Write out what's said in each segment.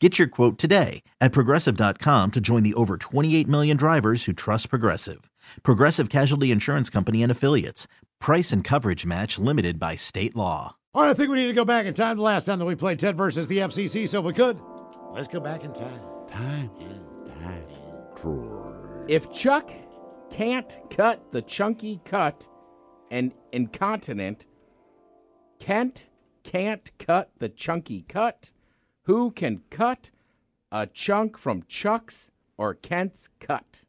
Get your quote today at progressive.com to join the over 28 million drivers who trust Progressive. Progressive Casualty Insurance Company and Affiliates. Price and coverage match limited by state law. All right, I think we need to go back in time. The last time that we played Ted versus the FCC, so if we could, let's go back in time. Time. Time. If Chuck can't cut the chunky cut and incontinent, Kent can't cut the chunky cut, who can cut a chunk from Chuck's or Kent's cut?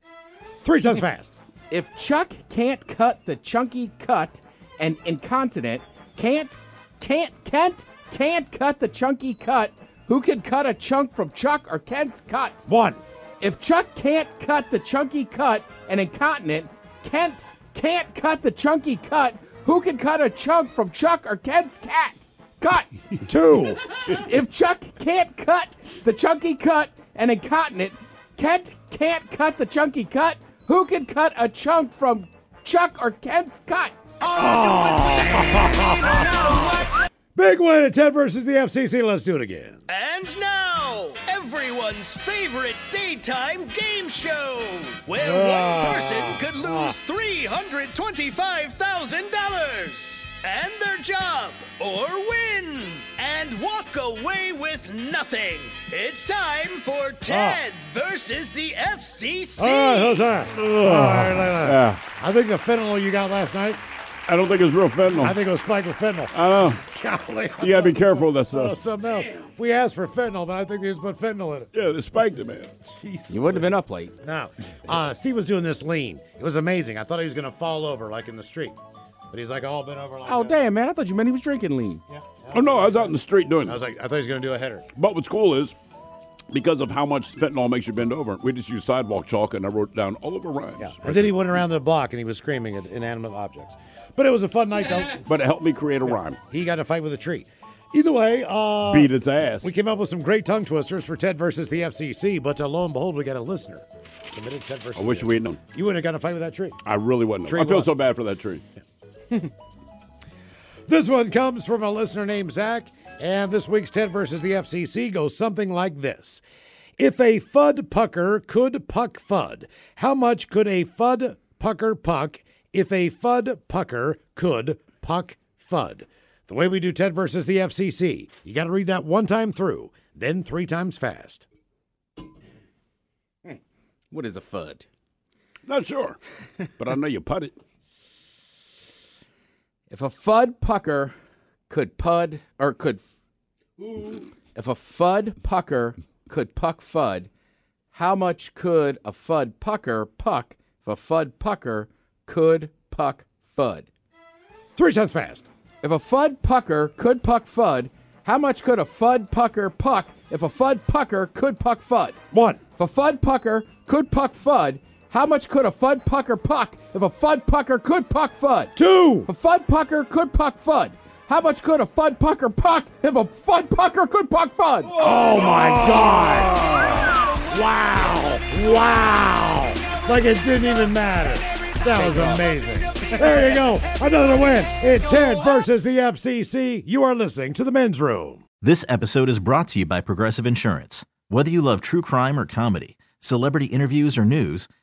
Three times fast. If Chuck can't cut the chunky cut and incontinent, can't, can't, Kent can't cut the chunky cut, who can cut a chunk from Chuck or Kent's cut? One. If Chuck can't cut the chunky cut and incontinent, Kent can't cut the chunky cut, who can cut a chunk from Chuck or Kent's cat? Cut! Two. If Chuck can't cut the chunky cut and incontinent, Kent can't cut the chunky cut, who can cut a chunk from Chuck or Kent's cut? Oh. Big win at Ted versus the FCC. Let's do it again. And now, everyone's favorite daytime game show, where Ah. one person could lose $325,000 and their job, or win and walk away with nothing. It's time for Ted versus the FCC. All right, how's that? All right, like that. Yeah. I think the fentanyl you got last night, I don't think it's real fentanyl. I think it was spiked with fentanyl. I know. Golly. You gotta be careful with that Oh, stuff. something else. We asked for fentanyl, but I think they just put fentanyl in it. Yeah, they spiked it, man. Jesus. You wouldn't have been up late. Now, uh, Steve was doing this lean. It was amazing. I thought he was going to fall over like in the street, but he's like all bent over. Like Oh, that. damn, man. I thought you meant he was drinking lean. Yeah. Oh no, I was out in the street doing it. I was this. like, I thought he was going to do a header. But what's cool is because of how much fentanyl makes you bend over, we just used sidewalk chalk and I wrote down all of the rhymes. Yeah. And then he went around the block and he was screaming at inanimate objects. But it was a fun night though. But it helped me create a rhyme. He got in a fight with a tree. Either way, uh, Beat its ass. we came up with some great tongue twisters for Ted versus the FCC. But uh, lo and behold, we got a listener submitted Ted versus. I wish we had known. You wouldn't have got in a fight with that tree. I really wouldn't. Tree I feel so bad for that tree. This one comes from a listener named Zach, and this week's Ted versus the FCC goes something like this. If a FUD pucker could puck FUD, how much could a FUD pucker puck if a FUD pucker could puck FUD? The way we do Ted versus the FCC, you got to read that one time through, then three times fast. What is a FUD? Not sure, but I know you put it. If a FUD pucker could pud, or could. If a FUD pucker could puck FUD, how much could a FUD pucker puck if a FUD pucker could puck FUD? Three times fast. If a FUD pucker could puck FUD, how much could a FUD pucker puck if a FUD pucker could puck FUD? One. If a FUD pucker could puck FUD, how much could a FUD pucker puck if a FUD pucker could puck FUD? Two. If a FUD pucker could puck FUD, how much could a FUD pucker puck if a FUD pucker could puck FUD? Oh my God! Wow! Wow! Like it didn't even matter. That was amazing. There you go. Another win. It's Ted versus the FCC. You are listening to the men's room. This episode is brought to you by Progressive Insurance. Whether you love true crime or comedy, celebrity interviews or news,